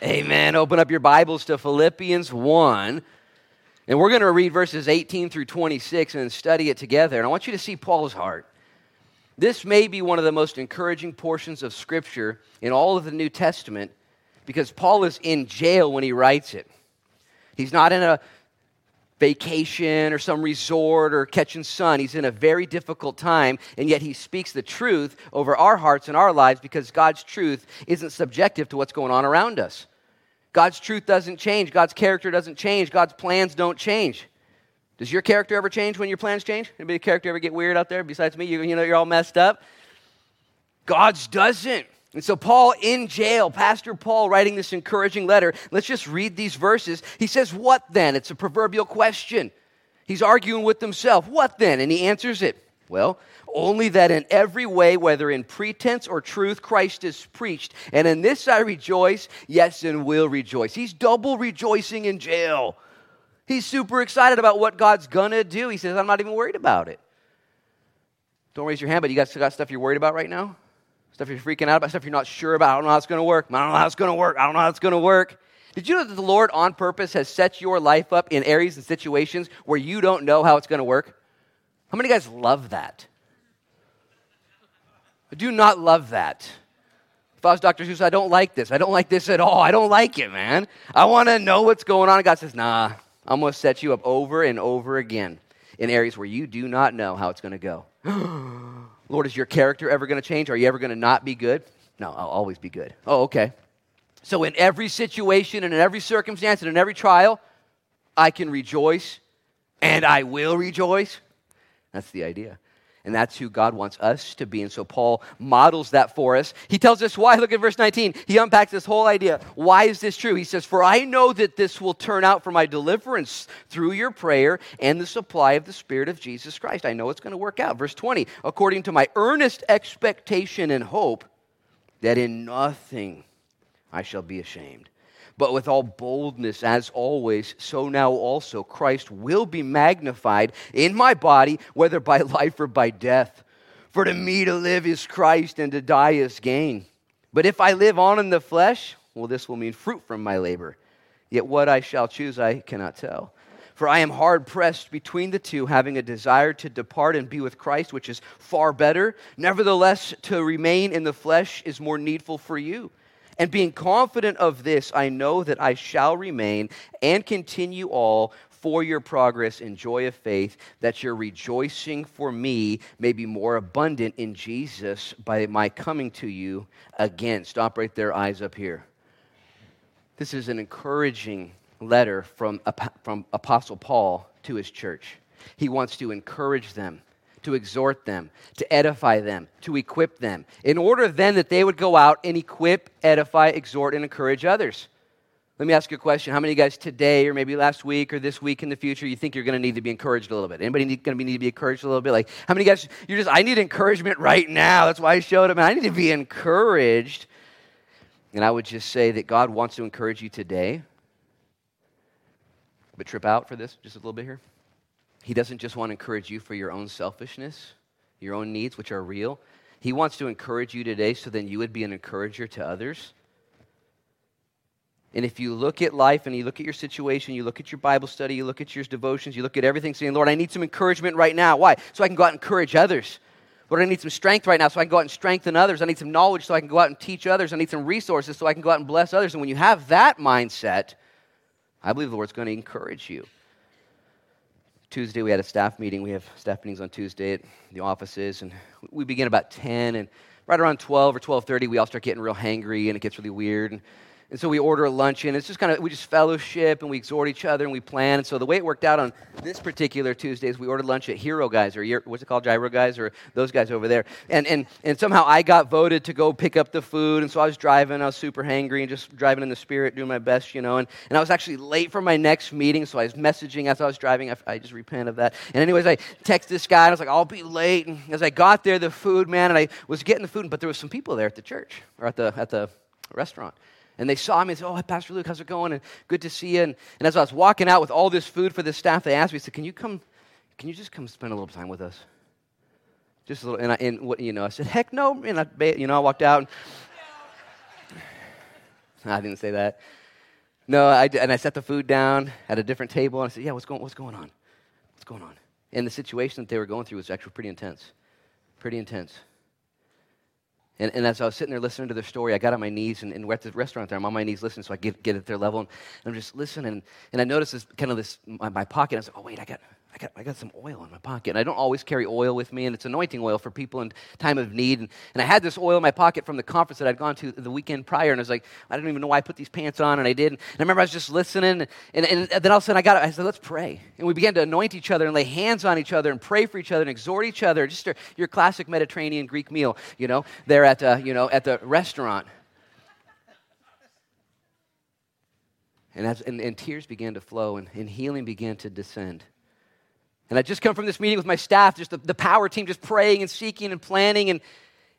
Amen. Open up your Bibles to Philippians 1. And we're going to read verses 18 through 26 and study it together. And I want you to see Paul's heart. This may be one of the most encouraging portions of Scripture in all of the New Testament because Paul is in jail when he writes it. He's not in a vacation or some resort or catching sun. He's in a very difficult time, and yet he speaks the truth over our hearts and our lives because God's truth isn't subjective to what's going on around us. God's truth doesn't change. God's character doesn't change. God's plans don't change. Does your character ever change when your plans change? Anybody character ever get weird out there besides me? You, you know, you're all messed up. God's doesn't. And so, Paul in jail, Pastor Paul writing this encouraging letter, let's just read these verses. He says, What then? It's a proverbial question. He's arguing with himself. What then? And he answers it. Well, only that in every way, whether in pretense or truth, Christ is preached. And in this I rejoice, yes, and will rejoice. He's double rejoicing in jail. He's super excited about what God's gonna do. He says, I'm not even worried about it. Don't raise your hand, but you guys got stuff you're worried about right now? Stuff you're freaking out about, stuff you're not sure about. I don't know how it's going to work. I don't know how it's going to work. I don't know how it's going to work. Did you know that the Lord on purpose has set your life up in areas and situations where you don't know how it's going to work? How many guys love that? I do not love that. If I was Dr. Seuss, I don't like this. I don't like this at all. I don't like it, man. I want to know what's going on. And God says, nah, I'm going to set you up over and over again in areas where you do not know how it's going to go. Lord, is your character ever going to change? Are you ever going to not be good? No, I'll always be good. Oh, okay. So, in every situation and in every circumstance and in every trial, I can rejoice and I will rejoice. That's the idea. And that's who God wants us to be. And so Paul models that for us. He tells us why. Look at verse 19. He unpacks this whole idea. Why is this true? He says, For I know that this will turn out for my deliverance through your prayer and the supply of the Spirit of Jesus Christ. I know it's going to work out. Verse 20. According to my earnest expectation and hope that in nothing I shall be ashamed but with all boldness, as always, so now also Christ will be magnified in my body, whether by life or by death. For to me to live is Christ, and to die is gain. But if I live on in the flesh, well, this will mean fruit from my labor. Yet what I shall choose, I cannot tell. For I am hard pressed between the two, having a desire to depart and be with Christ, which is far better. Nevertheless, to remain in the flesh is more needful for you. And being confident of this, I know that I shall remain and continue all for your progress and joy of faith, that your rejoicing for me may be more abundant in Jesus by my coming to you again. Stop right there, eyes up here. This is an encouraging letter from, from Apostle Paul to his church. He wants to encourage them to exhort them, to edify them, to equip them, in order then that they would go out and equip, edify, exhort, and encourage others. Let me ask you a question. How many of you guys today, or maybe last week, or this week in the future, you think you're going to need to be encouraged a little bit? Anybody going to need to be encouraged a little bit? Like, how many guys, you're just, I need encouragement right now. That's why I showed up. I need to be encouraged. And I would just say that God wants to encourage you today. But trip out for this just a little bit here. He doesn't just want to encourage you for your own selfishness, your own needs, which are real. He wants to encourage you today so then you would be an encourager to others. And if you look at life and you look at your situation, you look at your Bible study, you look at your devotions, you look at everything saying, Lord, I need some encouragement right now. Why? So I can go out and encourage others. Lord, I need some strength right now so I can go out and strengthen others. I need some knowledge so I can go out and teach others. I need some resources so I can go out and bless others. And when you have that mindset, I believe the Lord's going to encourage you. Tuesday we had a staff meeting. We have staff meetings on Tuesday at the offices, and we begin about 10, and right around 12 or 12:30, we all start getting real hangry, and it gets really weird. And and so we order a luncheon. It's just kind of, we just fellowship and we exhort each other and we plan. And so the way it worked out on this particular Tuesday is we ordered lunch at Hero Guys or what's it called, Gyro Guys or those guys over there. And, and, and somehow I got voted to go pick up the food. And so I was driving. I was super hangry and just driving in the spirit, doing my best, you know. And, and I was actually late for my next meeting. So I was messaging as I was driving. I, I just repent of that. And anyways, I text this guy and I was like, I'll be late. And as I got there, the food, man, and I was getting the food, but there was some people there at the church or at the, at the restaurant. And they saw me and said, Oh, Pastor Luke, how's it going? And good to see you. And, and as I was walking out with all this food for the staff, they asked me, said, Can you come, can you just come spend a little time with us? Just a little. And, I, and what, you know, I said, Heck no. And I, you know, I walked out. And, I didn't say that. No, I, and I set the food down at a different table, and I said, Yeah, what's going, what's going on? What's going on? And the situation that they were going through was actually pretty intense. Pretty intense. And, and, as I was sitting there listening to their story, I got on my knees, and, and we're at the restaurant there. I'm on my knees listening, so I get, get at their level, and, and I'm just listening. And I noticed this kind of this, my, my pocket. I was like, oh, wait, I got, I got, I got some oil in my pocket. And I don't always carry oil with me, and it's anointing oil for people in time of need. And, and I had this oil in my pocket from the conference that I'd gone to the weekend prior, and I was like, I don't even know why I put these pants on, and I did. And I remember I was just listening, and, and, and then all of a sudden I got it. I said, let's pray. And we began to anoint each other and lay hands on each other and pray for each other and exhort each other. Just your, your classic Mediterranean Greek meal, you know, there at, uh, you know, at the restaurant. And, as, and, and tears began to flow, and, and healing began to descend. And I just come from this meeting with my staff, just the, the power team, just praying and seeking and planning. And,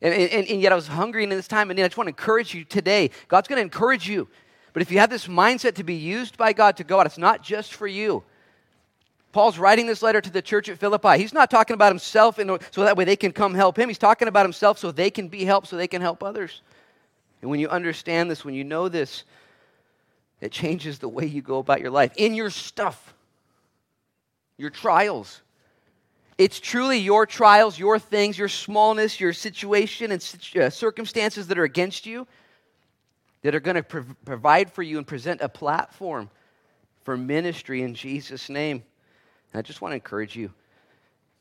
and, and, and yet I was hungry in this time. And I just want to encourage you today. God's going to encourage you. But if you have this mindset to be used by God to go out, it's not just for you. Paul's writing this letter to the church at Philippi. He's not talking about himself in, so that way they can come help him. He's talking about himself so they can be helped, so they can help others. And when you understand this, when you know this, it changes the way you go about your life in your stuff your trials. It's truly your trials, your things, your smallness, your situation and uh, circumstances that are against you that are going to prov- provide for you and present a platform for ministry in Jesus' name. And I just want to encourage you.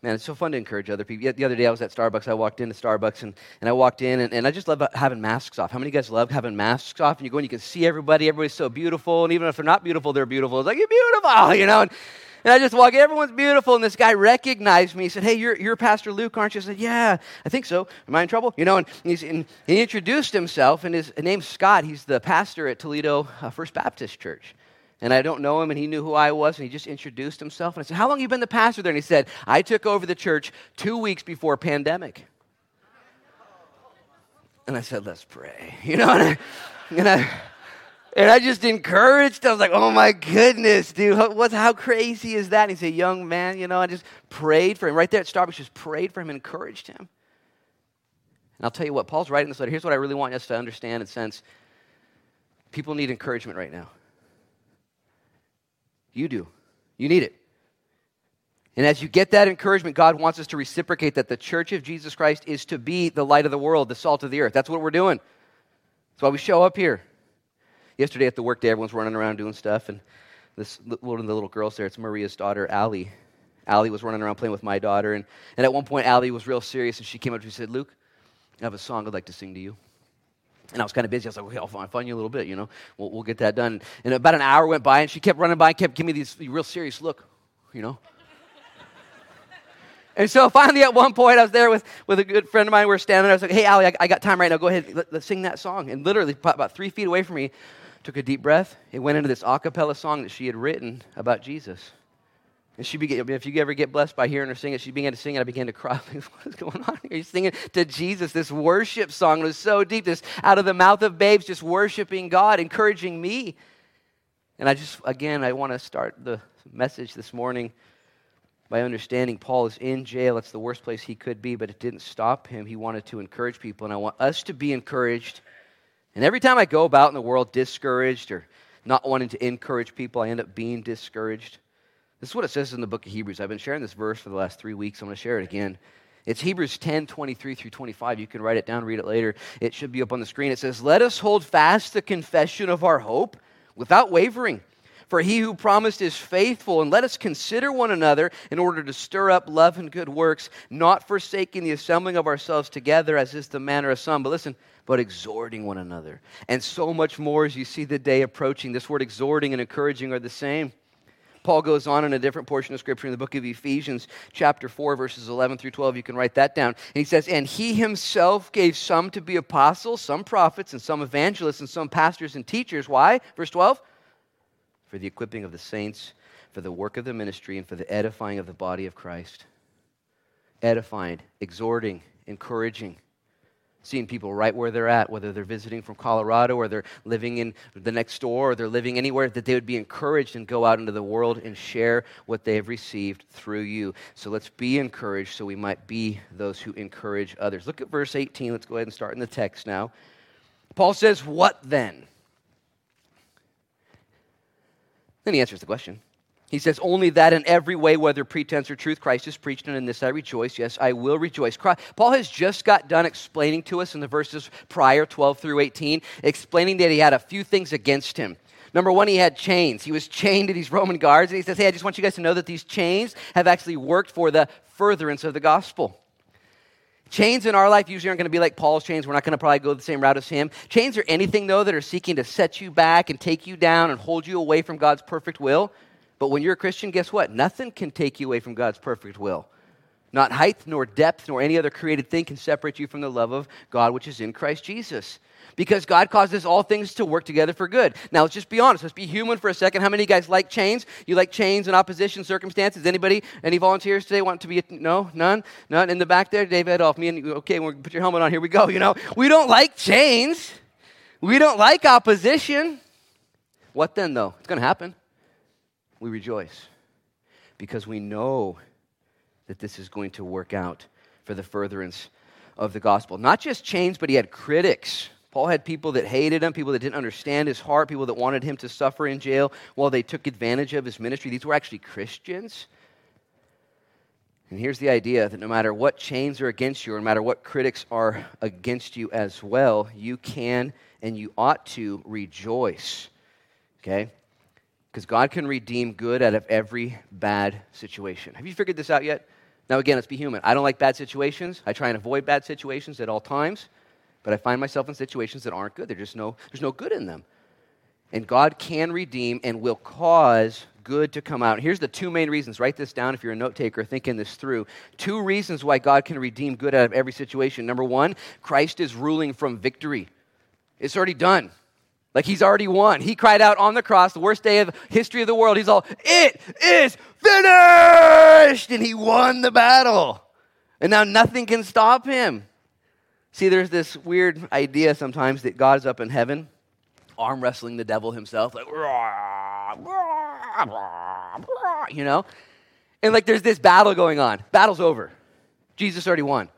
Man, it's so fun to encourage other people. The other day I was at Starbucks. I walked into Starbucks and, and I walked in and, and I just love having masks off. How many of you guys love having masks off? And you go and you can see everybody. Everybody's so beautiful. And even if they're not beautiful, they're beautiful. It's like, you're beautiful, you know? And, and I just walk, everyone's beautiful. And this guy recognized me. He said, Hey, you're, you're Pastor Luke, aren't you? I said, Yeah, I think so. Am I in trouble? You know, and, and he introduced himself, and his name's Scott. He's the pastor at Toledo uh, First Baptist Church. And I don't know him, and he knew who I was, and he just introduced himself. And I said, How long have you been the pastor there? And he said, I took over the church two weeks before pandemic. And I said, Let's pray. You know, and I, and I and I just encouraged. Him. I was like, oh my goodness, dude, what, how crazy is that? And he's a young man, you know. I just prayed for him. Right there at Starbucks, just prayed for him encouraged him. And I'll tell you what, Paul's writing this letter. Here's what I really want us to understand and sense people need encouragement right now. You do. You need it. And as you get that encouragement, God wants us to reciprocate that the church of Jesus Christ is to be the light of the world, the salt of the earth. That's what we're doing. That's why we show up here yesterday at the workday, everyone's running around doing stuff, and this one of the little girls there, it's Maria's daughter, Allie. Allie was running around playing with my daughter, and, and at one point, Allie was real serious, and she came up to me and said, Luke, I have a song I'd like to sing to you. And I was kind of busy. I was like, okay, I'll find, find you a little bit, you know. We'll, we'll get that done. And about an hour went by, and she kept running by and kept giving me this real serious look, you know. And so finally, at one point, I was there with, with a good friend of mine. We were standing there. I was like, hey, Allie, I, I got time right now. Go ahead. Let, us sing that song. And literally, about three feet away from me, took a deep breath. It went into this a cappella song that she had written about Jesus. And she began, if you ever get blessed by hearing her sing it, she began to sing it. I began to cry. what is going on here? You're singing to Jesus, this worship song. It was so deep, this out of the mouth of babes, just worshiping God, encouraging me. And I just, again, I want to start the message this morning by understanding Paul is in jail. It's the worst place he could be, but it didn't stop him. He wanted to encourage people. And I want us to be encouraged and every time I go about in the world discouraged or not wanting to encourage people, I end up being discouraged. This is what it says in the book of Hebrews. I've been sharing this verse for the last three weeks. I'm going to share it again. It's Hebrews 10 23 through 25. You can write it down, read it later. It should be up on the screen. It says, Let us hold fast the confession of our hope without wavering. For he who promised is faithful, and let us consider one another in order to stir up love and good works, not forsaking the assembling of ourselves together, as is the manner of some. But listen, but exhorting one another. And so much more as you see the day approaching. This word exhorting and encouraging are the same. Paul goes on in a different portion of Scripture in the book of Ephesians, chapter 4, verses 11 through 12. You can write that down. And he says, And he himself gave some to be apostles, some prophets, and some evangelists, and some pastors and teachers. Why? Verse 12 For the equipping of the saints, for the work of the ministry, and for the edifying of the body of Christ. Edifying, exhorting, encouraging seeing people right where they're at, whether they're visiting from Colorado or they're living in the next door or they're living anywhere, that they would be encouraged and go out into the world and share what they have received through you. So let's be encouraged so we might be those who encourage others. Look at verse 18. Let's go ahead and start in the text now. Paul says, What then? Then he answers the question. He says, Only that in every way, whether pretense or truth, Christ is preached, and in this I rejoice. Yes, I will rejoice. Christ, Paul has just got done explaining to us in the verses prior, 12 through 18, explaining that he had a few things against him. Number one, he had chains. He was chained to these Roman guards, and he says, Hey, I just want you guys to know that these chains have actually worked for the furtherance of the gospel. Chains in our life usually aren't going to be like Paul's chains. We're not going to probably go the same route as him. Chains are anything, though, that are seeking to set you back and take you down and hold you away from God's perfect will. But when you're a Christian, guess what? Nothing can take you away from God's perfect will. Not height, nor depth, nor any other created thing can separate you from the love of God which is in Christ Jesus. Because God causes all things to work together for good. Now, let's just be honest. Let's be human for a second. How many of you guys like chains? You like chains and opposition circumstances? Anybody? Any volunteers today want to be? A, no? None? None? In the back there? David off. Me and. Okay, we'll put your helmet on. Here we go. You know, we don't like chains. We don't like opposition. What then, though? It's going to happen we rejoice because we know that this is going to work out for the furtherance of the gospel. Not just chains, but he had critics. Paul had people that hated him, people that didn't understand his heart, people that wanted him to suffer in jail while they took advantage of his ministry. These were actually Christians. And here's the idea that no matter what chains are against you, or no matter what critics are against you as well, you can and you ought to rejoice. Okay? Because God can redeem good out of every bad situation. Have you figured this out yet? Now, again, let's be human. I don't like bad situations. I try and avoid bad situations at all times, but I find myself in situations that aren't good. There's just no, there's no good in them. And God can redeem and will cause good to come out. Here's the two main reasons. Write this down if you're a note taker thinking this through. Two reasons why God can redeem good out of every situation. Number one, Christ is ruling from victory. It's already done. Like he's already won. He cried out on the cross, the worst day of history of the world. He's all, it is finished! And he won the battle. And now nothing can stop him. See, there's this weird idea sometimes that God is up in heaven, arm wrestling the devil himself, like, you know? And like there's this battle going on. Battle's over. Jesus already won.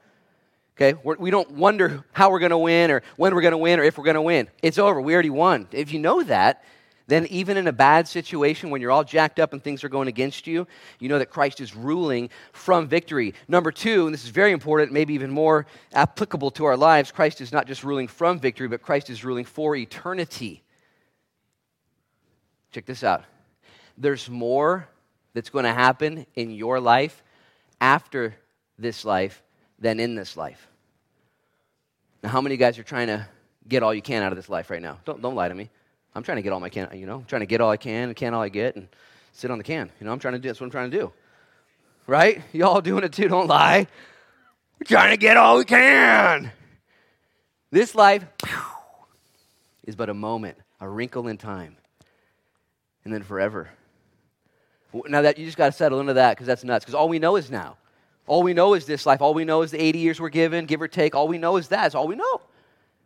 Okay? We're, we do not wonder how we're going to win or when we're going to win or if we're going to win. It's over. We already won. If you know that, then even in a bad situation when you're all jacked up and things are going against you, you know that Christ is ruling from victory. Number two, and this is very important, maybe even more applicable to our lives, Christ is not just ruling from victory, but Christ is ruling for eternity. Check this out. There's more that's going to happen in your life after this life than in this life. Now, how many guys are trying to get all you can out of this life right now? Don't, don't lie to me. I'm trying to get all my can, you know, I'm trying to get all I can and can all I get and sit on the can. You know, I'm trying to do that's what I'm trying to do. Right? Y'all doing it too, don't lie. We're trying to get all we can. This life is but a moment, a wrinkle in time, and then forever. Now that you just got to settle into that because that's nuts. Because all we know is now. All we know is this life. All we know is the 80 years we're given, give or take. All we know is that. It's all we know.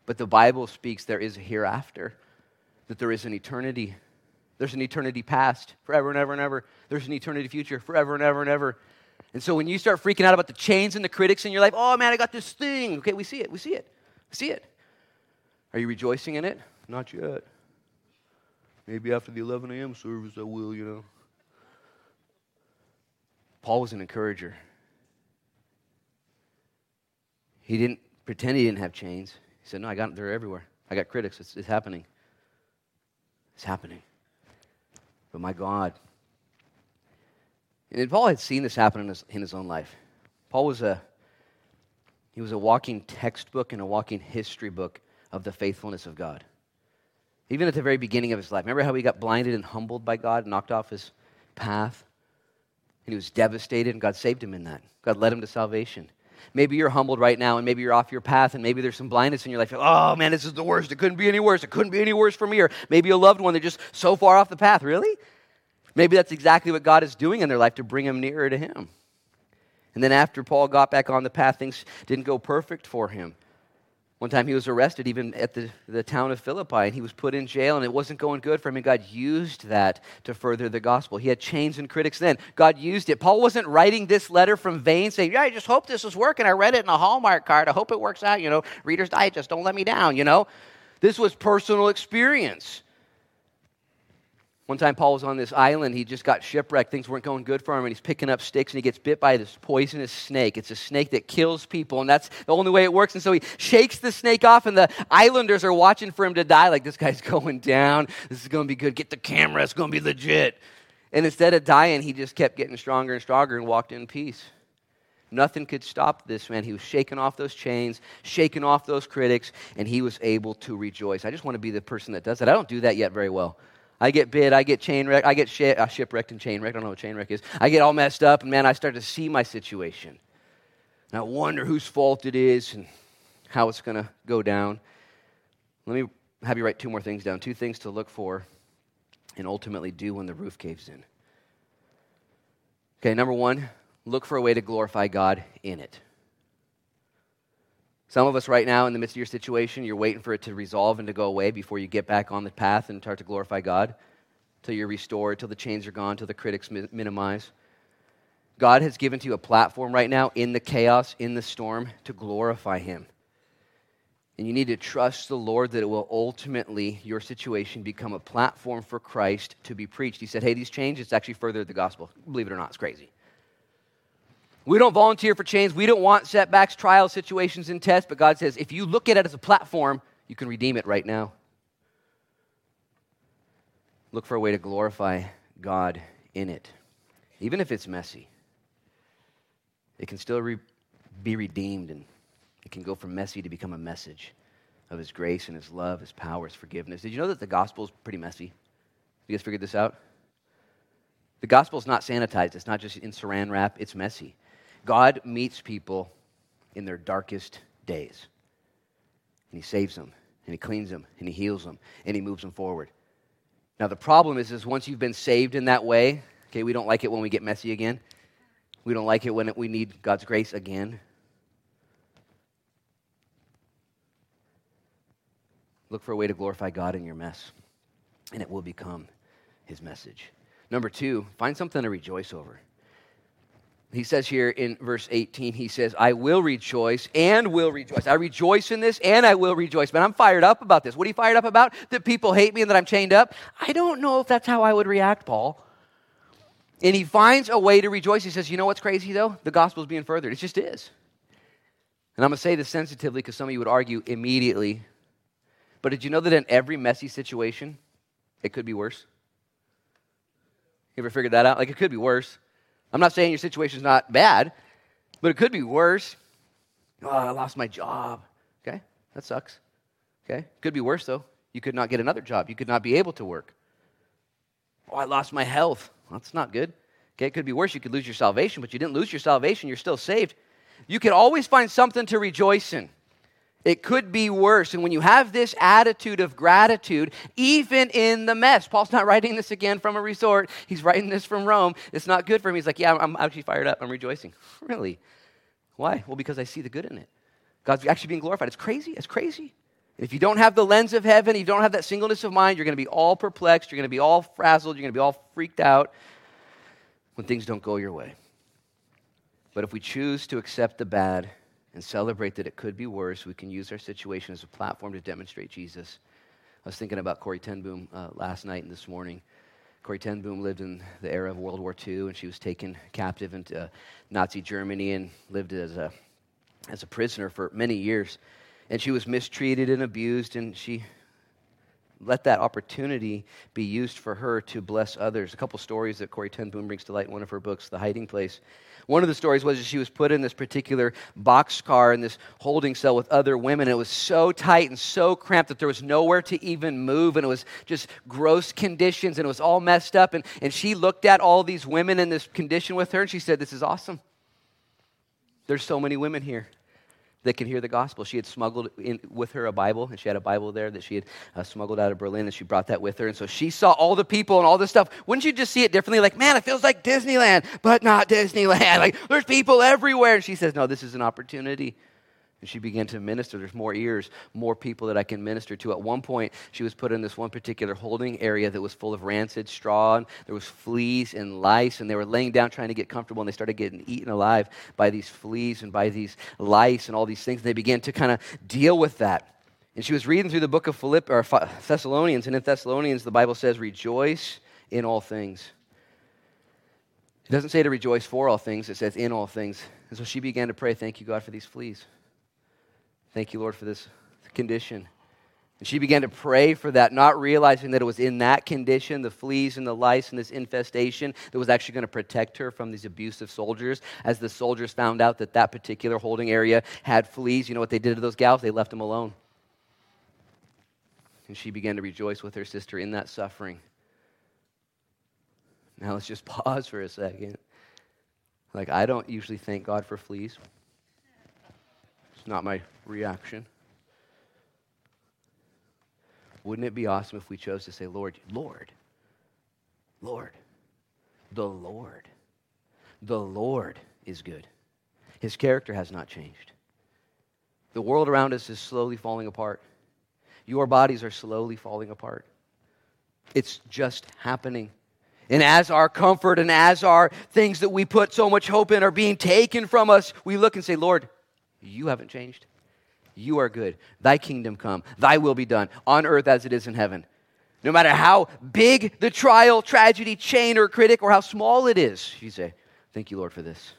But the Bible speaks there is a hereafter, that there is an eternity. There's an eternity past, forever and ever and ever. There's an eternity future, forever and ever and ever. And so when you start freaking out about the chains and the critics in your life, oh man, I got this thing. Okay, we see it. We see it. We see it. Are you rejoicing in it? Not yet. Maybe after the 11 a.m. service, I will, you know. Paul was an encourager. He didn't pretend he didn't have chains. He said, No, I got they're everywhere. I got critics. It's, it's happening. It's happening. But my God. And Paul had seen this happen in his, in his own life. Paul was a he was a walking textbook and a walking history book of the faithfulness of God. Even at the very beginning of his life. Remember how he got blinded and humbled by God, knocked off his path? And he was devastated, and God saved him in that. God led him to salvation. Maybe you're humbled right now and maybe you're off your path and maybe there's some blindness in your life. oh man, this is the worst. It couldn't be any worse. It couldn't be any worse for me. Or maybe a loved one, they're just so far off the path. Really? Maybe that's exactly what God is doing in their life to bring them nearer to Him. And then after Paul got back on the path, things didn't go perfect for him. One time he was arrested, even at the, the town of Philippi, and he was put in jail, and it wasn't going good for him. And God used that to further the gospel. He had chains and critics then. God used it. Paul wasn't writing this letter from vain, saying, Yeah, I just hope this is working. I read it in a Hallmark card. I hope it works out. You know, Reader's Digest, don't let me down, you know. This was personal experience. One time, Paul was on this island. He just got shipwrecked. Things weren't going good for him, and he's picking up sticks, and he gets bit by this poisonous snake. It's a snake that kills people, and that's the only way it works. And so he shakes the snake off, and the islanders are watching for him to die. Like, this guy's going down. This is going to be good. Get the camera. It's going to be legit. And instead of dying, he just kept getting stronger and stronger and walked in peace. Nothing could stop this man. He was shaking off those chains, shaking off those critics, and he was able to rejoice. I just want to be the person that does that. I don't do that yet very well. I get bit, I get chain wrecked, I get sh- uh, shipwrecked and chain wrecked. I don't know what chain wreck is. I get all messed up, and man, I start to see my situation. And I wonder whose fault it is and how it's going to go down. Let me have you write two more things down two things to look for and ultimately do when the roof caves in. Okay, number one, look for a way to glorify God in it. Some of us right now, in the midst of your situation, you're waiting for it to resolve and to go away before you get back on the path and start to glorify God, till you're restored, till the chains are gone, till the critics mi- minimize. God has given to you a platform right now in the chaos, in the storm, to glorify Him. And you need to trust the Lord that it will ultimately, your situation, become a platform for Christ to be preached. He said, Hey, these change, it's actually furthered the gospel. Believe it or not, it's crazy. We don't volunteer for change. We don't want setbacks, trials, situations, and tests. But God says, if you look at it as a platform, you can redeem it right now. Look for a way to glorify God in it. Even if it's messy, it can still re- be redeemed and it can go from messy to become a message of His grace and His love, His power, His forgiveness. Did you know that the gospel is pretty messy? You guys figured this out? The gospel is not sanitized, it's not just in saran wrap, it's messy. God meets people in their darkest days. And he saves them, and he cleans them, and he heals them, and he moves them forward. Now the problem is, is once you've been saved in that way, okay, we don't like it when we get messy again. We don't like it when we need God's grace again. Look for a way to glorify God in your mess, and it will become his message. Number two, find something to rejoice over. He says here in verse 18, he says, I will rejoice and will rejoice. I rejoice in this and I will rejoice. Man, I'm fired up about this. What are you fired up about? That people hate me and that I'm chained up? I don't know if that's how I would react, Paul. And he finds a way to rejoice. He says, You know what's crazy, though? The gospel is being furthered. It just is. And I'm going to say this sensitively because some of you would argue immediately. But did you know that in every messy situation, it could be worse? You ever figured that out? Like, it could be worse. I'm not saying your situation's not bad, but it could be worse. Oh, I lost my job. Okay, that sucks. Okay, could be worse though. You could not get another job. You could not be able to work. Oh, I lost my health. Well, that's not good. Okay, it could be worse. You could lose your salvation, but you didn't lose your salvation. You're still saved. You can always find something to rejoice in. It could be worse. And when you have this attitude of gratitude, even in the mess, Paul's not writing this again from a resort. He's writing this from Rome. It's not good for him. He's like, Yeah, I'm actually fired up. I'm rejoicing. Really? Why? Well, because I see the good in it. God's actually being glorified. It's crazy. It's crazy. If you don't have the lens of heaven, you don't have that singleness of mind, you're going to be all perplexed. You're going to be all frazzled. You're going to be all freaked out when things don't go your way. But if we choose to accept the bad, and celebrate that it could be worse. We can use our situation as a platform to demonstrate Jesus. I was thinking about Corrie ten Boom uh, last night and this morning. Corrie ten Boom lived in the era of World War II, and she was taken captive into Nazi Germany and lived as a, as a prisoner for many years. And she was mistreated and abused, and she let that opportunity be used for her to bless others. A couple stories that Corrie ten Boom brings to light in one of her books, The Hiding Place. One of the stories was that she was put in this particular boxcar in this holding cell with other women. It was so tight and so cramped that there was nowhere to even move, and it was just gross conditions, and it was all messed up. And, and she looked at all these women in this condition with her, and she said, This is awesome. There's so many women here that can hear the gospel. She had smuggled in with her a Bible, and she had a Bible there that she had uh, smuggled out of Berlin, and she brought that with her. And so she saw all the people and all this stuff. Wouldn't you just see it differently? Like, man, it feels like Disneyland, but not Disneyland. Like, there's people everywhere. And she says, no, this is an opportunity. And she began to minister. There's more ears, more people that I can minister to. At one point, she was put in this one particular holding area that was full of rancid straw, and there was fleas and lice, and they were laying down trying to get comfortable, and they started getting eaten alive by these fleas and by these lice and all these things. And they began to kind of deal with that. And she was reading through the book of Philipp, or Thessalonians, and in Thessalonians, the Bible says, Rejoice in all things. It doesn't say to rejoice for all things, it says in all things. And so she began to pray, Thank you, God, for these fleas. Thank you, Lord, for this condition. And she began to pray for that, not realizing that it was in that condition, the fleas and the lice and this infestation, that was actually going to protect her from these abusive soldiers. As the soldiers found out that that particular holding area had fleas, you know what they did to those gals? They left them alone. And she began to rejoice with her sister in that suffering. Now let's just pause for a second. Like, I don't usually thank God for fleas, it's not my reaction. Wouldn't it be awesome if we chose to say, Lord, Lord, Lord, the Lord, the Lord is good. His character has not changed. The world around us is slowly falling apart. Your bodies are slowly falling apart. It's just happening. And as our comfort and as our things that we put so much hope in are being taken from us, we look and say, Lord, you haven't changed. You are good. Thy kingdom come. Thy will be done on earth as it is in heaven. No matter how big the trial, tragedy, chain, or critic, or how small it is, you say, Thank you, Lord, for this.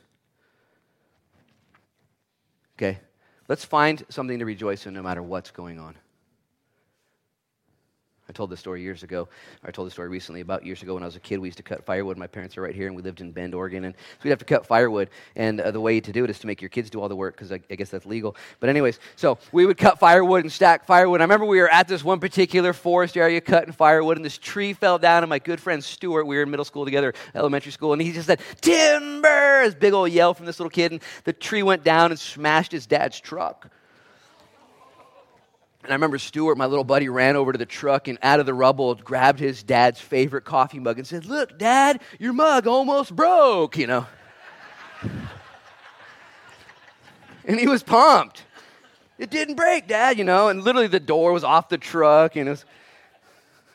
Okay, let's find something to rejoice in no matter what's going on. I told this story years ago. I told the story recently about years ago when I was a kid. We used to cut firewood. My parents are right here, and we lived in Bend, Oregon. And so we'd have to cut firewood. And uh, the way to do it is to make your kids do all the work because I, I, guess that's legal. But, anyways, so we would cut firewood and stack firewood. I remember we were at this one particular forest area cutting firewood, and this tree fell down. And my good friend Stuart, we were in middle school together, elementary school, and he just said, Timber! This big old yell from this little kid. And the tree went down and smashed his dad's truck. And I remember Stuart, my little buddy, ran over to the truck and out of the rubble grabbed his dad's favorite coffee mug and said, Look, Dad, your mug almost broke, you know. and he was pumped. It didn't break, Dad, you know. And literally the door was off the truck. And it was,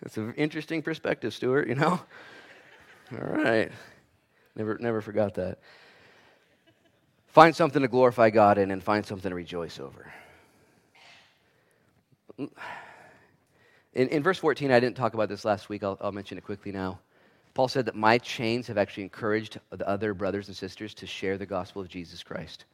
it's an interesting perspective, Stuart, you know. All right. Never, never forgot that. Find something to glorify God in and find something to rejoice over in, in verse 14, I didn't talk about this last week. I'll, I'll mention it quickly now. Paul said that my chains have actually encouraged the other brothers and sisters to share the gospel of Jesus Christ.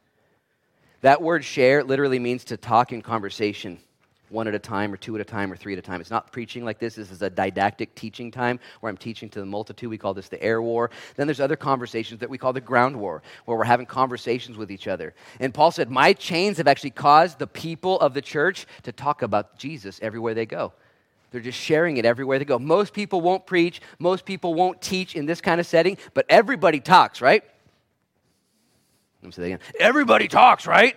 That word share literally means to talk in conversation one at a time or two at a time or three at a time. It's not preaching like this. This is a didactic teaching time where I'm teaching to the multitude. We call this the air war. Then there's other conversations that we call the ground war, where we're having conversations with each other. And Paul said, My chains have actually caused the people of the church to talk about Jesus everywhere they go. They're just sharing it everywhere they go. Most people won't preach, most people won't teach in this kind of setting, but everybody talks, right? Let me say that again. Everybody talks, right?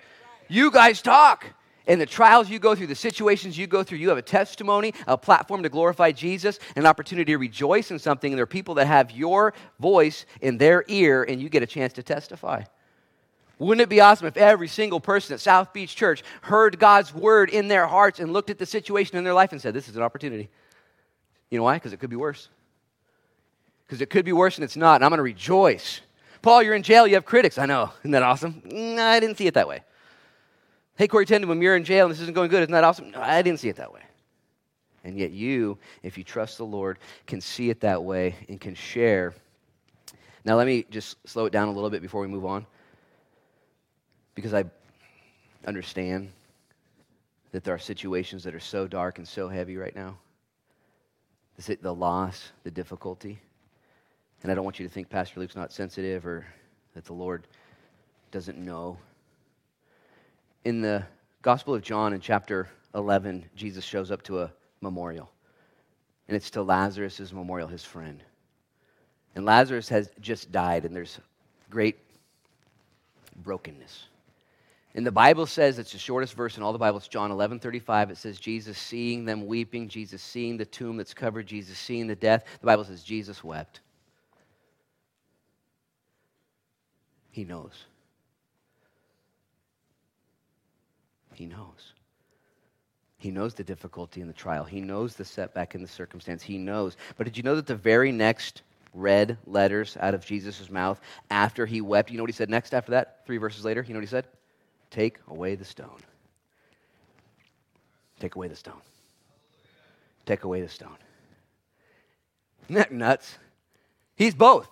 You guys talk and the trials you go through, the situations you go through, you have a testimony, a platform to glorify Jesus, an opportunity to rejoice in something. And there are people that have your voice in their ear, and you get a chance to testify. Wouldn't it be awesome if every single person at South Beach Church heard God's word in their hearts and looked at the situation in their life and said, This is an opportunity? You know why? Because it could be worse. Because it could be worse and it's not, and I'm going to rejoice. Paul, you're in jail, you have critics. I know. Isn't that awesome? No, I didn't see it that way. Hey, Corrie ten Boom, you're in jail and this isn't going good, isn't that awesome? No, I didn't see it that way. And yet, you, if you trust the Lord, can see it that way and can share. Now, let me just slow it down a little bit before we move on. Because I understand that there are situations that are so dark and so heavy right now the loss, the difficulty. And I don't want you to think Pastor Luke's not sensitive or that the Lord doesn't know in the Gospel of John, in chapter 11, Jesus shows up to a memorial. And it's to Lazarus' memorial, his friend. And Lazarus has just died, and there's great brokenness. And the Bible says, it's the shortest verse in all the Bible, it's John 11 35. It says, Jesus seeing them weeping, Jesus seeing the tomb that's covered, Jesus seeing the death. The Bible says, Jesus wept. He knows. He knows. He knows the difficulty in the trial. He knows the setback in the circumstance. He knows. But did you know that the very next red letters out of Jesus' mouth after he wept, you know what he said next after that? Three verses later, you know what he said? Take away the stone. Take away the stone. Take away the stone. Isn't that nuts? He's both.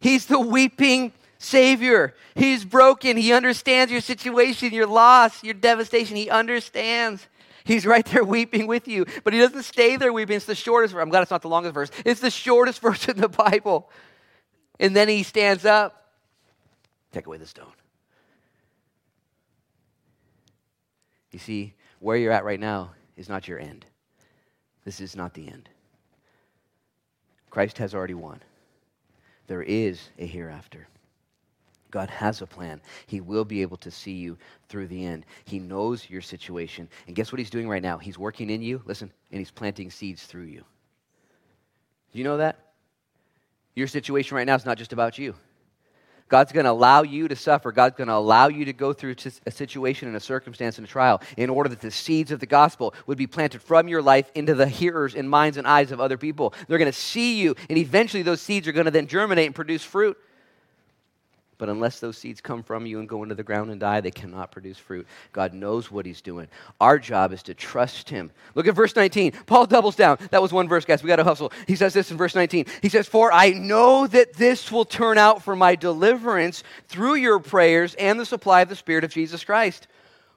He's the weeping Savior. He's broken. He understands your situation, your loss, your devastation. He understands. He's right there weeping with you, but he doesn't stay there weeping. It's the shortest verse. I'm glad it's not the longest verse. It's the shortest verse in the Bible. And then he stands up. Take away the stone. You see, where you're at right now is not your end. This is not the end. Christ has already won. There is a hereafter. God has a plan. He will be able to see you through the end. He knows your situation. And guess what He's doing right now? He's working in you, listen, and He's planting seeds through you. Do you know that? Your situation right now is not just about you. God's going to allow you to suffer. God's going to allow you to go through a situation and a circumstance and a trial in order that the seeds of the gospel would be planted from your life into the hearers and minds and eyes of other people. They're going to see you, and eventually those seeds are going to then germinate and produce fruit. But unless those seeds come from you and go into the ground and die, they cannot produce fruit. God knows what He's doing. Our job is to trust Him. Look at verse 19. Paul doubles down. That was one verse, guys. We got to hustle. He says this in verse 19. He says, For I know that this will turn out for my deliverance through your prayers and the supply of the Spirit of Jesus Christ.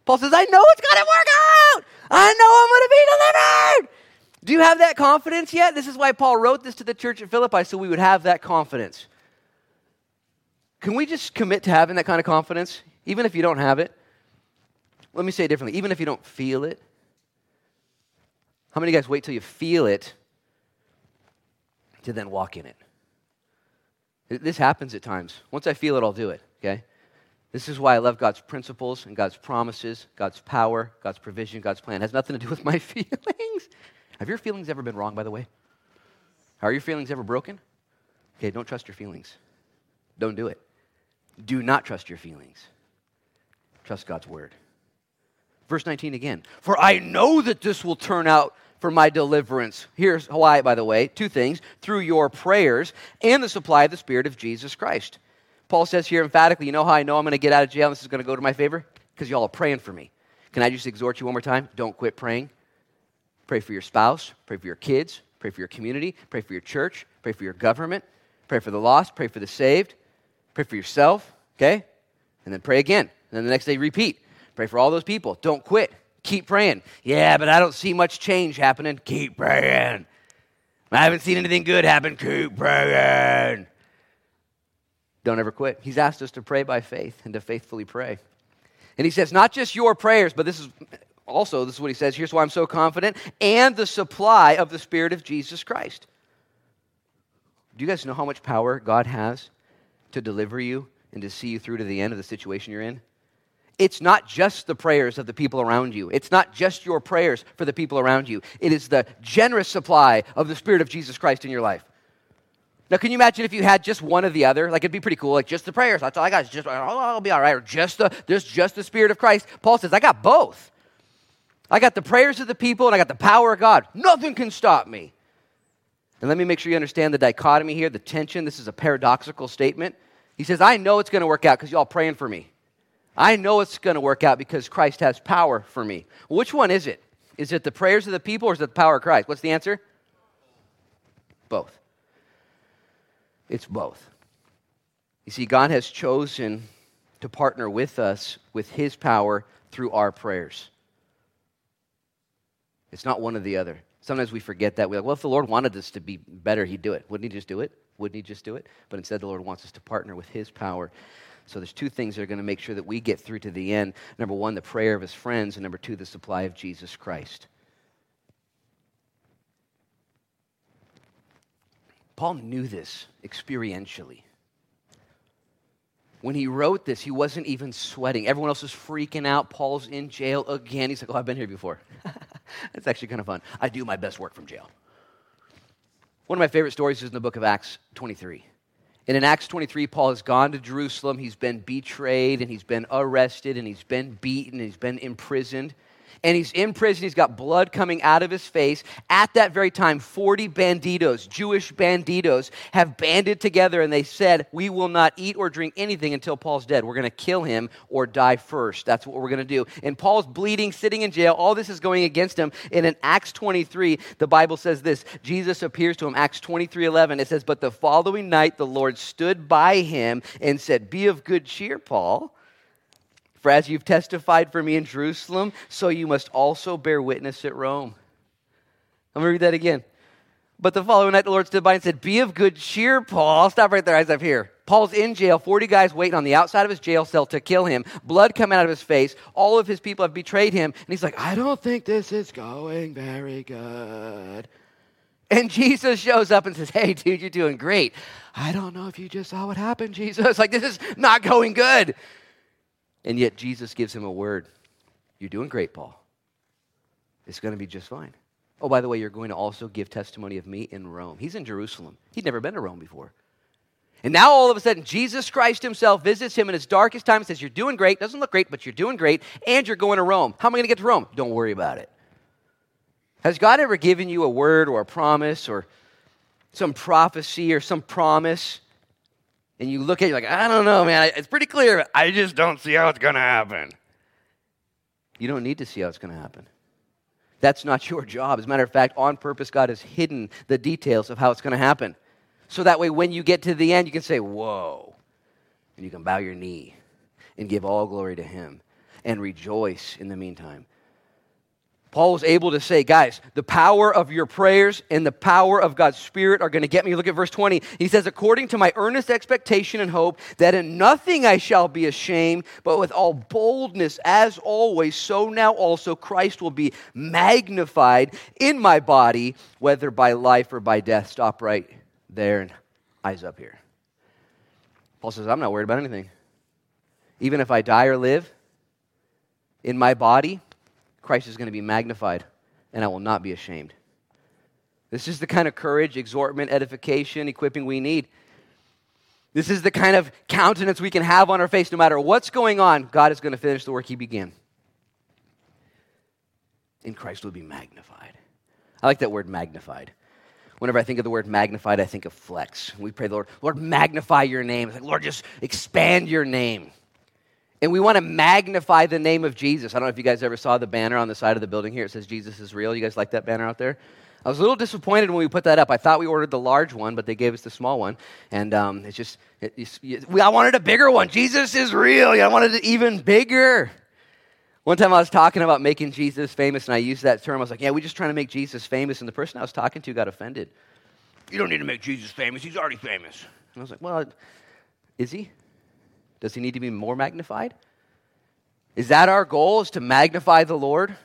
Paul says, I know it's going to work out. I know I'm going to be delivered. Do you have that confidence yet? This is why Paul wrote this to the church at Philippi, so we would have that confidence. Can we just commit to having that kind of confidence, even if you don't have it? Let me say it differently. Even if you don't feel it, how many of you guys wait till you feel it to then walk in it? This happens at times. Once I feel it, I'll do it, okay? This is why I love God's principles and God's promises, God's power, God's provision, God's plan. It has nothing to do with my feelings. Have your feelings ever been wrong, by the way? Are your feelings ever broken? Okay, don't trust your feelings. Don't do it. Do not trust your feelings. Trust God's word. Verse 19 again. For I know that this will turn out for my deliverance. Here's why, by the way two things through your prayers and the supply of the Spirit of Jesus Christ. Paul says here emphatically, you know how I know I'm going to get out of jail this is going to go to my favor? Because y'all are praying for me. Can I just exhort you one more time? Don't quit praying. Pray for your spouse, pray for your kids, pray for your community, pray for your church, pray for your government, pray for the lost, pray for the saved. Pray for yourself, okay? And then pray again. And then the next day, repeat. Pray for all those people. Don't quit. Keep praying. Yeah, but I don't see much change happening. Keep praying. I haven't seen anything good happen. Keep praying. Don't ever quit. He's asked us to pray by faith and to faithfully pray. And he says, not just your prayers, but this is also, this is what he says. Here's why I'm so confident and the supply of the Spirit of Jesus Christ. Do you guys know how much power God has to deliver you and to see you through to the end of the situation you're in? It's not just the prayers of the people around you. It's not just your prayers for the people around you. It is the generous supply of the Spirit of Jesus Christ in your life. Now, can you imagine if you had just one or the other? Like, it'd be pretty cool. Like, just the prayers. That's all I got. just, oh, I'll be all right. Or just the, just, just the Spirit of Christ. Paul says, I got both. I got the prayers of the people and I got the power of God. Nothing can stop me. And let me make sure you understand the dichotomy here, the tension. This is a paradoxical statement. He says, I know it's going to work out because y'all praying for me. I know it's going to work out because Christ has power for me. Which one is it? Is it the prayers of the people or is it the power of Christ? What's the answer? Both. It's both. You see, God has chosen to partner with us with His power through our prayers. It's not one or the other. Sometimes we forget that. We're like, well, if the Lord wanted this to be better, He'd do it. Wouldn't He just do it? Wouldn't he just do it? But instead, the Lord wants us to partner with his power. So there's two things that are going to make sure that we get through to the end. Number one, the prayer of his friends, and number two, the supply of Jesus Christ. Paul knew this experientially. When he wrote this, he wasn't even sweating. Everyone else is freaking out. Paul's in jail again. He's like, Oh, I've been here before. That's actually kind of fun. I do my best work from jail. One of my favorite stories is in the book of Acts 23. And in Acts 23, Paul has gone to Jerusalem. He's been betrayed and he's been arrested and he's been beaten and he's been imprisoned. And he's in prison. He's got blood coming out of his face. At that very time, 40 banditos, Jewish banditos, have banded together and they said, We will not eat or drink anything until Paul's dead. We're going to kill him or die first. That's what we're going to do. And Paul's bleeding, sitting in jail. All this is going against him. And in Acts 23, the Bible says this Jesus appears to him. Acts 23 11, it says, But the following night the Lord stood by him and said, Be of good cheer, Paul. For as you've testified for me in Jerusalem, so you must also bear witness at Rome. I'm going to read that again. But the following night, the Lord stood by and said, Be of good cheer, Paul. I'll stop right there, eyes up here. Paul's in jail, 40 guys waiting on the outside of his jail cell to kill him, blood coming out of his face. All of his people have betrayed him. And he's like, I don't think this is going very good. And Jesus shows up and says, Hey, dude, you're doing great. I don't know if you just saw what happened, Jesus. Like, this is not going good. And yet Jesus gives him a word. You're doing great, Paul. It's going to be just fine. Oh, by the way, you're going to also give testimony of me in Rome. He's in Jerusalem. He'd never been to Rome before. And now all of a sudden, Jesus Christ himself visits him in his darkest time and says, You're doing great. Doesn't look great, but you're doing great. And you're going to Rome. How am I going to get to Rome? Don't worry about it. Has God ever given you a word or a promise or some prophecy or some promise and you look at it, you're like, I don't know, man. It's pretty clear. I just don't see how it's going to happen. You don't need to see how it's going to happen. That's not your job. As a matter of fact, on purpose, God has hidden the details of how it's going to happen. So that way, when you get to the end, you can say, Whoa. And you can bow your knee and give all glory to Him and rejoice in the meantime. Paul was able to say, guys, the power of your prayers and the power of God's Spirit are going to get me. Look at verse 20. He says, according to my earnest expectation and hope, that in nothing I shall be ashamed, but with all boldness, as always, so now also Christ will be magnified in my body, whether by life or by death. Stop right there and eyes up here. Paul says, I'm not worried about anything. Even if I die or live in my body, Christ is going to be magnified, and I will not be ashamed. This is the kind of courage, exhortment, edification, equipping we need. This is the kind of countenance we can have on our face no matter what's going on. God is going to finish the work He began. And Christ will be magnified. I like that word magnified. Whenever I think of the word magnified, I think of flex. We pray, Lord, Lord, magnify your name. It's like, Lord, just expand your name. And we want to magnify the name of Jesus. I don't know if you guys ever saw the banner on the side of the building here. It says Jesus is real. You guys like that banner out there? I was a little disappointed when we put that up. I thought we ordered the large one, but they gave us the small one. And um, it's just, it, it, we, I wanted a bigger one. Jesus is real. I wanted it even bigger. One time I was talking about making Jesus famous, and I used that term. I was like, yeah, we're just trying to make Jesus famous. And the person I was talking to got offended. You don't need to make Jesus famous. He's already famous. And I was like, well, is he? Does he need to be more magnified? Is that our goal, is to magnify the Lord?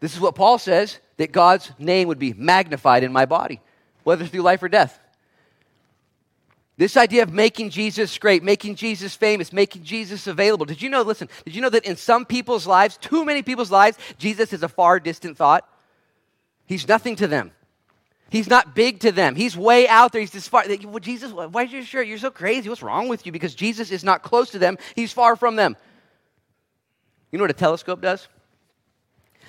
This is what Paul says that God's name would be magnified in my body, whether through life or death. This idea of making Jesus great, making Jesus famous, making Jesus available. Did you know, listen, did you know that in some people's lives, too many people's lives, Jesus is a far distant thought? He's nothing to them. He's not big to them. He's way out there. He's just far. Well, Jesus, why are you sure? You're so crazy. What's wrong with you? Because Jesus is not close to them. He's far from them. You know what a telescope does?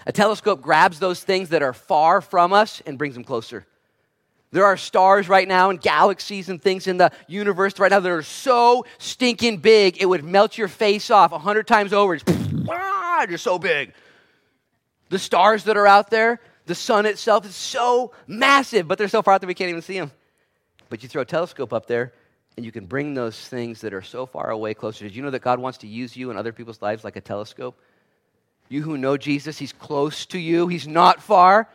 A telescope grabs those things that are far from us and brings them closer. There are stars right now and galaxies and things in the universe right now that are so stinking big, it would melt your face off a hundred times over. Just, ah, you're so big. The stars that are out there, the sun itself is so massive, but they're so far out that we can't even see them. But you throw a telescope up there, and you can bring those things that are so far away closer. Did you know that God wants to use you in other people's lives like a telescope? You who know Jesus, He's close to you, He's not far.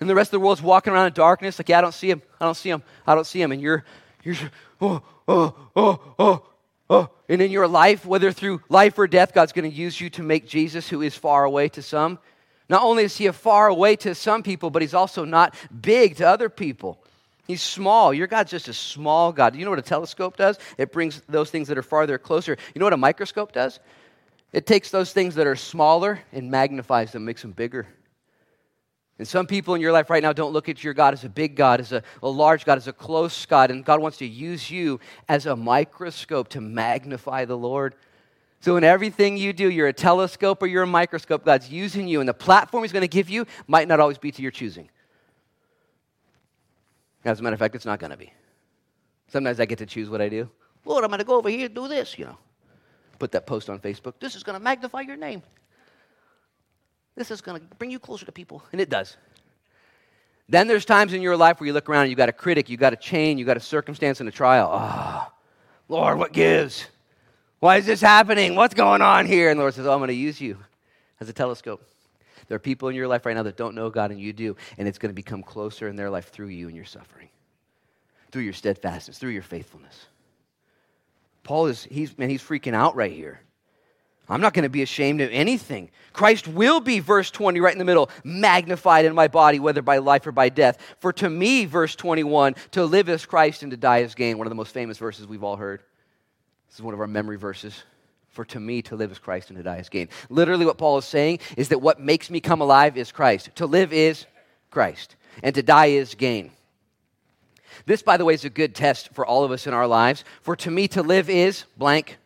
And the rest of the world's walking around in darkness, like, yeah, I don't see Him, I don't see Him, I don't see Him. And you're, you're, oh, oh, oh, oh, oh. And in your life, whether through life or death, God's going to use you to make Jesus, who is far away to some, not only is he a far away to some people, but he's also not big to other people. He's small. Your God's just a small God. Do you know what a telescope does? It brings those things that are farther closer. You know what a microscope does? It takes those things that are smaller and magnifies them, makes them bigger. And some people in your life right now don't look at your God as a big God, as a, a large God, as a close God. And God wants to use you as a microscope to magnify the Lord. So, in everything you do, you're a telescope or you're a microscope. God's using you, and the platform He's going to give you might not always be to your choosing. As a matter of fact, it's not going to be. Sometimes I get to choose what I do. Lord, I'm going to go over here and do this, you know. Put that post on Facebook. This is going to magnify your name. This is going to bring you closer to people. And it does. Then there's times in your life where you look around and you got a critic, you got a chain, you got a circumstance and a trial. Ah, oh, Lord, what gives? Why is this happening? What's going on here? And the Lord says, Oh, I'm going to use you as a telescope. There are people in your life right now that don't know God and you do, and it's going to become closer in their life through you and your suffering, through your steadfastness, through your faithfulness. Paul is, he's, man, he's freaking out right here. I'm not going to be ashamed of anything. Christ will be, verse 20, right in the middle, magnified in my body, whether by life or by death. For to me, verse 21, to live is Christ and to die is gain. One of the most famous verses we've all heard. This is one of our memory verses. For to me, to live is Christ and to die is gain. Literally, what Paul is saying is that what makes me come alive is Christ. To live is Christ, and to die is gain. This, by the way, is a good test for all of us in our lives. For to me, to live is blank.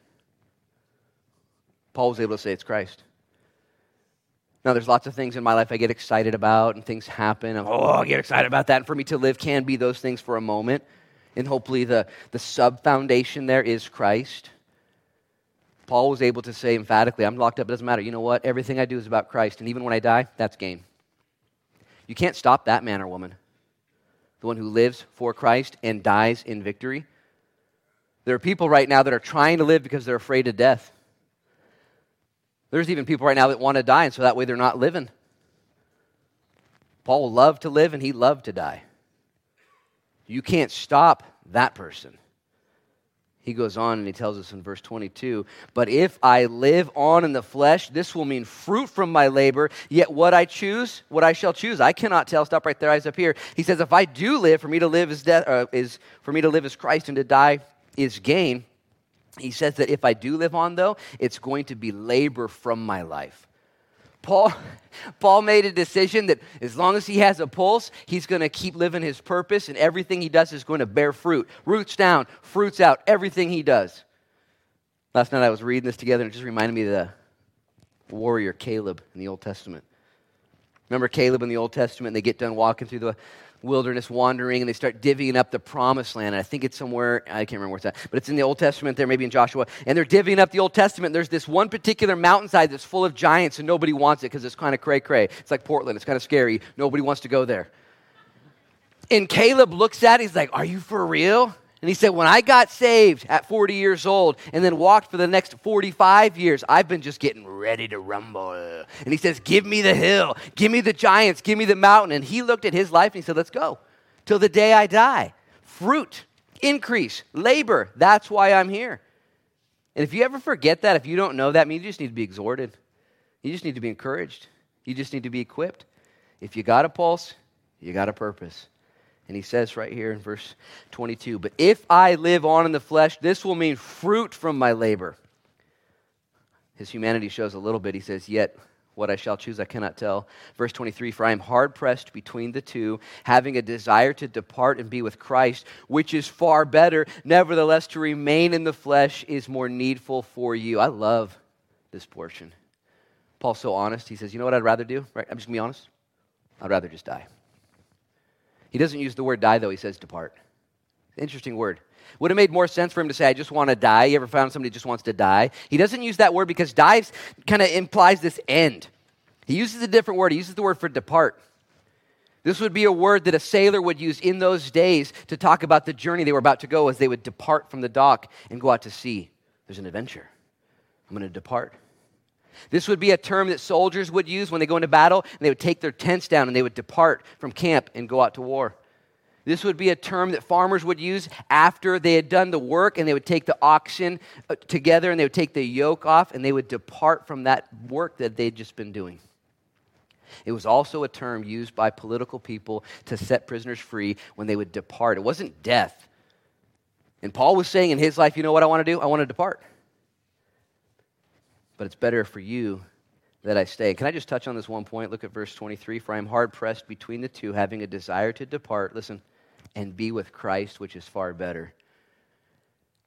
Paul was able to say it's Christ. Now, there's lots of things in my life I get excited about, and things happen. And, oh, I get excited about that. And for me to live can be those things for a moment. And hopefully, the, the sub foundation there is Christ. Paul was able to say emphatically, I'm locked up, it doesn't matter. You know what? Everything I do is about Christ. And even when I die, that's gain. You can't stop that man or woman, the one who lives for Christ and dies in victory. There are people right now that are trying to live because they're afraid of death. There's even people right now that want to die, and so that way they're not living. Paul loved to live and he loved to die. You can't stop that person. He goes on and he tells us in verse 22 But if I live on in the flesh, this will mean fruit from my labor. Yet what I choose, what I shall choose, I cannot tell. Stop right there, eyes up here. He says, If I do live, for me to live is death, uh, is for me to live is Christ, and to die is gain. He says that if I do live on, though, it's going to be labor from my life. Paul, Paul made a decision that as long as he has a pulse, he's going to keep living his purpose, and everything he does is going to bear fruit. Roots down, fruits out, everything he does. Last night I was reading this together, and it just reminded me of the warrior Caleb in the Old Testament. Remember Caleb in the Old Testament? And they get done walking through the wilderness wandering and they start divvying up the promised land. And I think it's somewhere, I can't remember where it's at, but it's in the Old Testament there, maybe in Joshua. And they're divvying up the Old Testament. There's this one particular mountainside that's full of giants and nobody wants it because it's kind of cray cray. It's like Portland, it's kind of scary. Nobody wants to go there. And Caleb looks at it, he's like, Are you for real? And he said, When I got saved at 40 years old and then walked for the next 45 years, I've been just getting ready to rumble. And he says, Give me the hill, give me the giants, give me the mountain. And he looked at his life and he said, Let's go till the day I die. Fruit, increase, labor. That's why I'm here. And if you ever forget that, if you don't know that, I mean, you just need to be exhorted. You just need to be encouraged. You just need to be equipped. If you got a pulse, you got a purpose. And he says right here in verse 22 But if I live on in the flesh, this will mean fruit from my labor. His humanity shows a little bit. He says, Yet what I shall choose I cannot tell. Verse 23 For I am hard pressed between the two, having a desire to depart and be with Christ, which is far better. Nevertheless, to remain in the flesh is more needful for you. I love this portion. Paul's so honest. He says, You know what I'd rather do? Right? I'm just going to be honest. I'd rather just die. He doesn't use the word die, though. He says depart. Interesting word. Would have made more sense for him to say, I just want to die. You ever found somebody just wants to die? He doesn't use that word because die kind of implies this end. He uses a different word. He uses the word for depart. This would be a word that a sailor would use in those days to talk about the journey they were about to go as they would depart from the dock and go out to sea. There's an adventure. I'm going to depart. This would be a term that soldiers would use when they go into battle, and they would take their tents down and they would depart from camp and go out to war. This would be a term that farmers would use after they had done the work, and they would take the oxen uh, together and they would take the yoke off and they would depart from that work that they'd just been doing. It was also a term used by political people to set prisoners free when they would depart. It wasn't death. And Paul was saying in his life, you know what I want to do? I want to depart but it's better for you that I stay. Can I just touch on this one point? Look at verse 23. For I am hard pressed between the two, having a desire to depart, listen, and be with Christ, which is far better.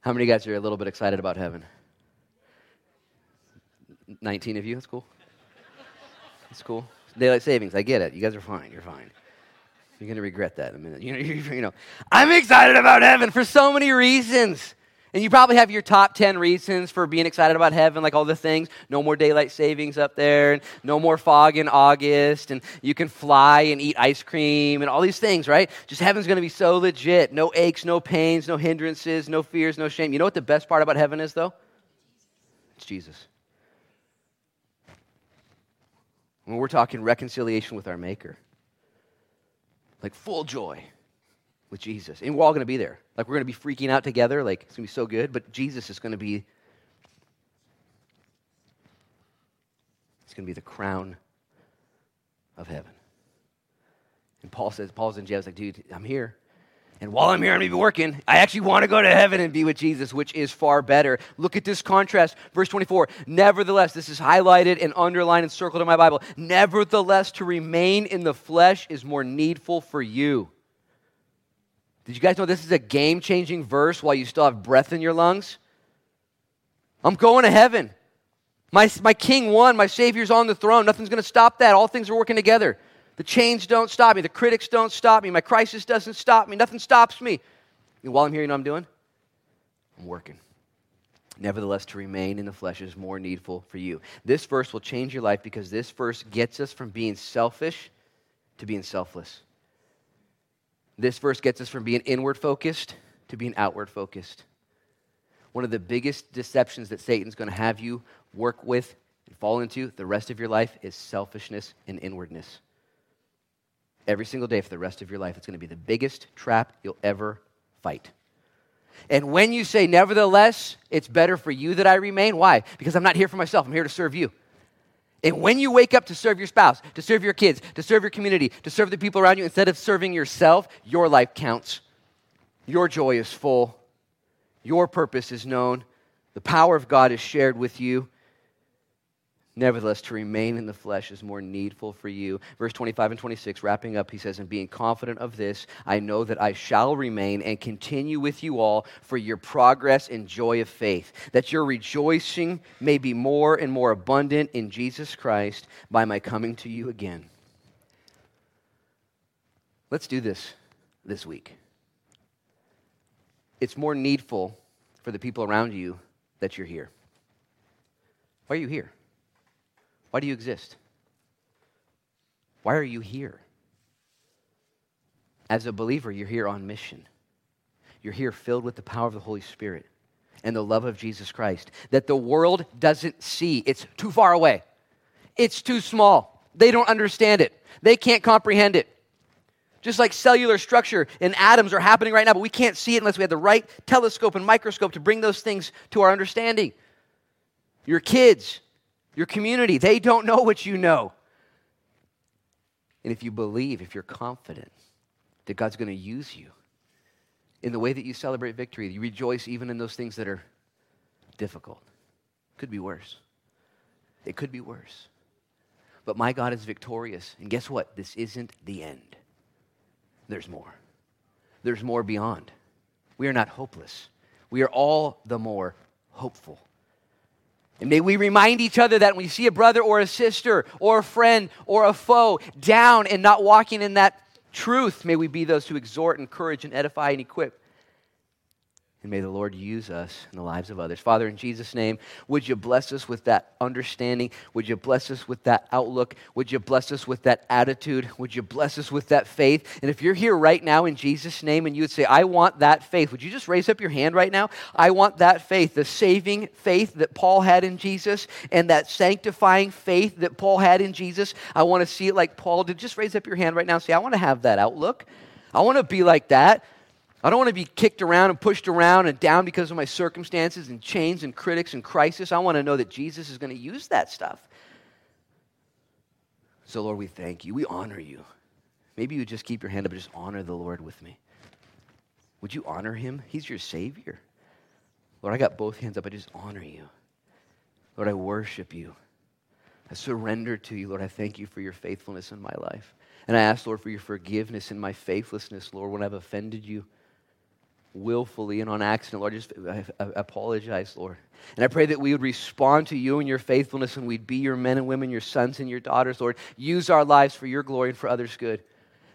How many guys are a little bit excited about heaven? 19 of you. That's cool. That's cool. Daylight savings. I get it. You guys are fine. You're fine. You're going to regret that in a minute. You know, you know, I'm excited about heaven for so many reasons. And you probably have your top 10 reasons for being excited about heaven, like all the things. No more daylight savings up there, and no more fog in August, and you can fly and eat ice cream, and all these things, right? Just heaven's going to be so legit. No aches, no pains, no hindrances, no fears, no shame. You know what the best part about heaven is, though? It's Jesus. When we're talking reconciliation with our Maker, like full joy with Jesus. And we're all going to be there. Like we're going to be freaking out together. Like it's going to be so good. But Jesus is going to be, it's going to be the crown of heaven. And Paul says, Paul's in jail. He's like, dude, I'm here. And while I'm here, I'm going to be working. I actually want to go to heaven and be with Jesus, which is far better. Look at this contrast. Verse 24. Nevertheless, this is highlighted and underlined and circled in my Bible. Nevertheless, to remain in the flesh is more needful for you. Did you guys know this is a game changing verse while you still have breath in your lungs? I'm going to heaven. My, my king won. My savior's on the throne. Nothing's going to stop that. All things are working together. The chains don't stop me. The critics don't stop me. My crisis doesn't stop me. Nothing stops me. And while I'm here, you know what I'm doing? I'm working. Nevertheless, to remain in the flesh is more needful for you. This verse will change your life because this verse gets us from being selfish to being selfless. This verse gets us from being inward focused to being outward focused. One of the biggest deceptions that Satan's going to have you work with and fall into the rest of your life is selfishness and inwardness every single day for the rest of your life. It's going to be the biggest trap you'll ever fight. And when you say, nevertheless, it's better for you that I remain, why? Because I'm not here for myself, I'm here to serve you. And when you wake up to serve your spouse, to serve your kids, to serve your community, to serve the people around you, instead of serving yourself, your life counts. Your joy is full. Your purpose is known. The power of God is shared with you. Nevertheless, to remain in the flesh is more needful for you. Verse 25 and 26, wrapping up, he says, And being confident of this, I know that I shall remain and continue with you all for your progress and joy of faith, that your rejoicing may be more and more abundant in Jesus Christ by my coming to you again. Let's do this this week. It's more needful for the people around you that you're here. Why are you here? Why do you exist? Why are you here? As a believer, you're here on mission. You're here filled with the power of the Holy Spirit and the love of Jesus Christ that the world doesn't see. It's too far away, it's too small. They don't understand it, they can't comprehend it. Just like cellular structure and atoms are happening right now, but we can't see it unless we have the right telescope and microscope to bring those things to our understanding. Your kids, your community. They don't know what you know. And if you believe, if you're confident that God's going to use you in the way that you celebrate victory, you rejoice even in those things that are difficult. Could be worse. It could be worse. But my God is victorious. And guess what? This isn't the end. There's more. There's more beyond. We are not hopeless. We are all the more hopeful. And may we remind each other that when we see a brother or a sister or a friend or a foe down and not walking in that truth, may we be those who exhort, encourage, and edify and equip and may the Lord use us in the lives of others. Father, in Jesus' name, would you bless us with that understanding? Would you bless us with that outlook? Would you bless us with that attitude? Would you bless us with that faith? And if you're here right now in Jesus' name and you would say, I want that faith, would you just raise up your hand right now? I want that faith, the saving faith that Paul had in Jesus and that sanctifying faith that Paul had in Jesus. I want to see it like Paul did. Just raise up your hand right now and say, I want to have that outlook. I want to be like that. I don't want to be kicked around and pushed around and down because of my circumstances and chains and critics and crisis. I want to know that Jesus is going to use that stuff. So, Lord, we thank you. We honor you. Maybe you just keep your hand up and just honor the Lord with me. Would you honor him? He's your Savior. Lord, I got both hands up. I just honor you. Lord, I worship you. I surrender to you. Lord, I thank you for your faithfulness in my life. And I ask, Lord, for your forgiveness in my faithlessness, Lord, when I've offended you willfully and on accident. Lord, just I, I apologize, Lord. And I pray that we would respond to you and your faithfulness and we'd be your men and women, your sons and your daughters, Lord. Use our lives for your glory and for others' good.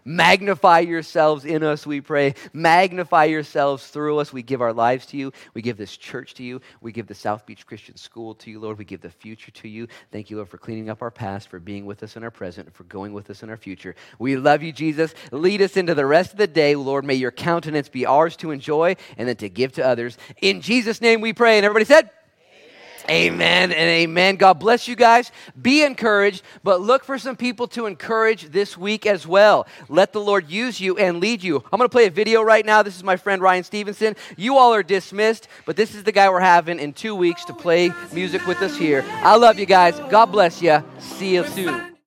Magnify yourselves in us, we pray. Magnify yourselves through us. We give our lives to you. We give this church to you. We give the South Beach Christian School to you, Lord. We give the future to you. Thank you, Lord, for cleaning up our past, for being with us in our present, for going with us in our future. We love you, Jesus. Lead us into the rest of the day, Lord. May your countenance be ours to enjoy and then to give to others. In Jesus' name we pray. And everybody said, Amen and amen. God bless you guys. Be encouraged, but look for some people to encourage this week as well. Let the Lord use you and lead you. I'm going to play a video right now. This is my friend Ryan Stevenson. You all are dismissed, but this is the guy we're having in two weeks to play music with us here. I love you guys. God bless you. See you soon.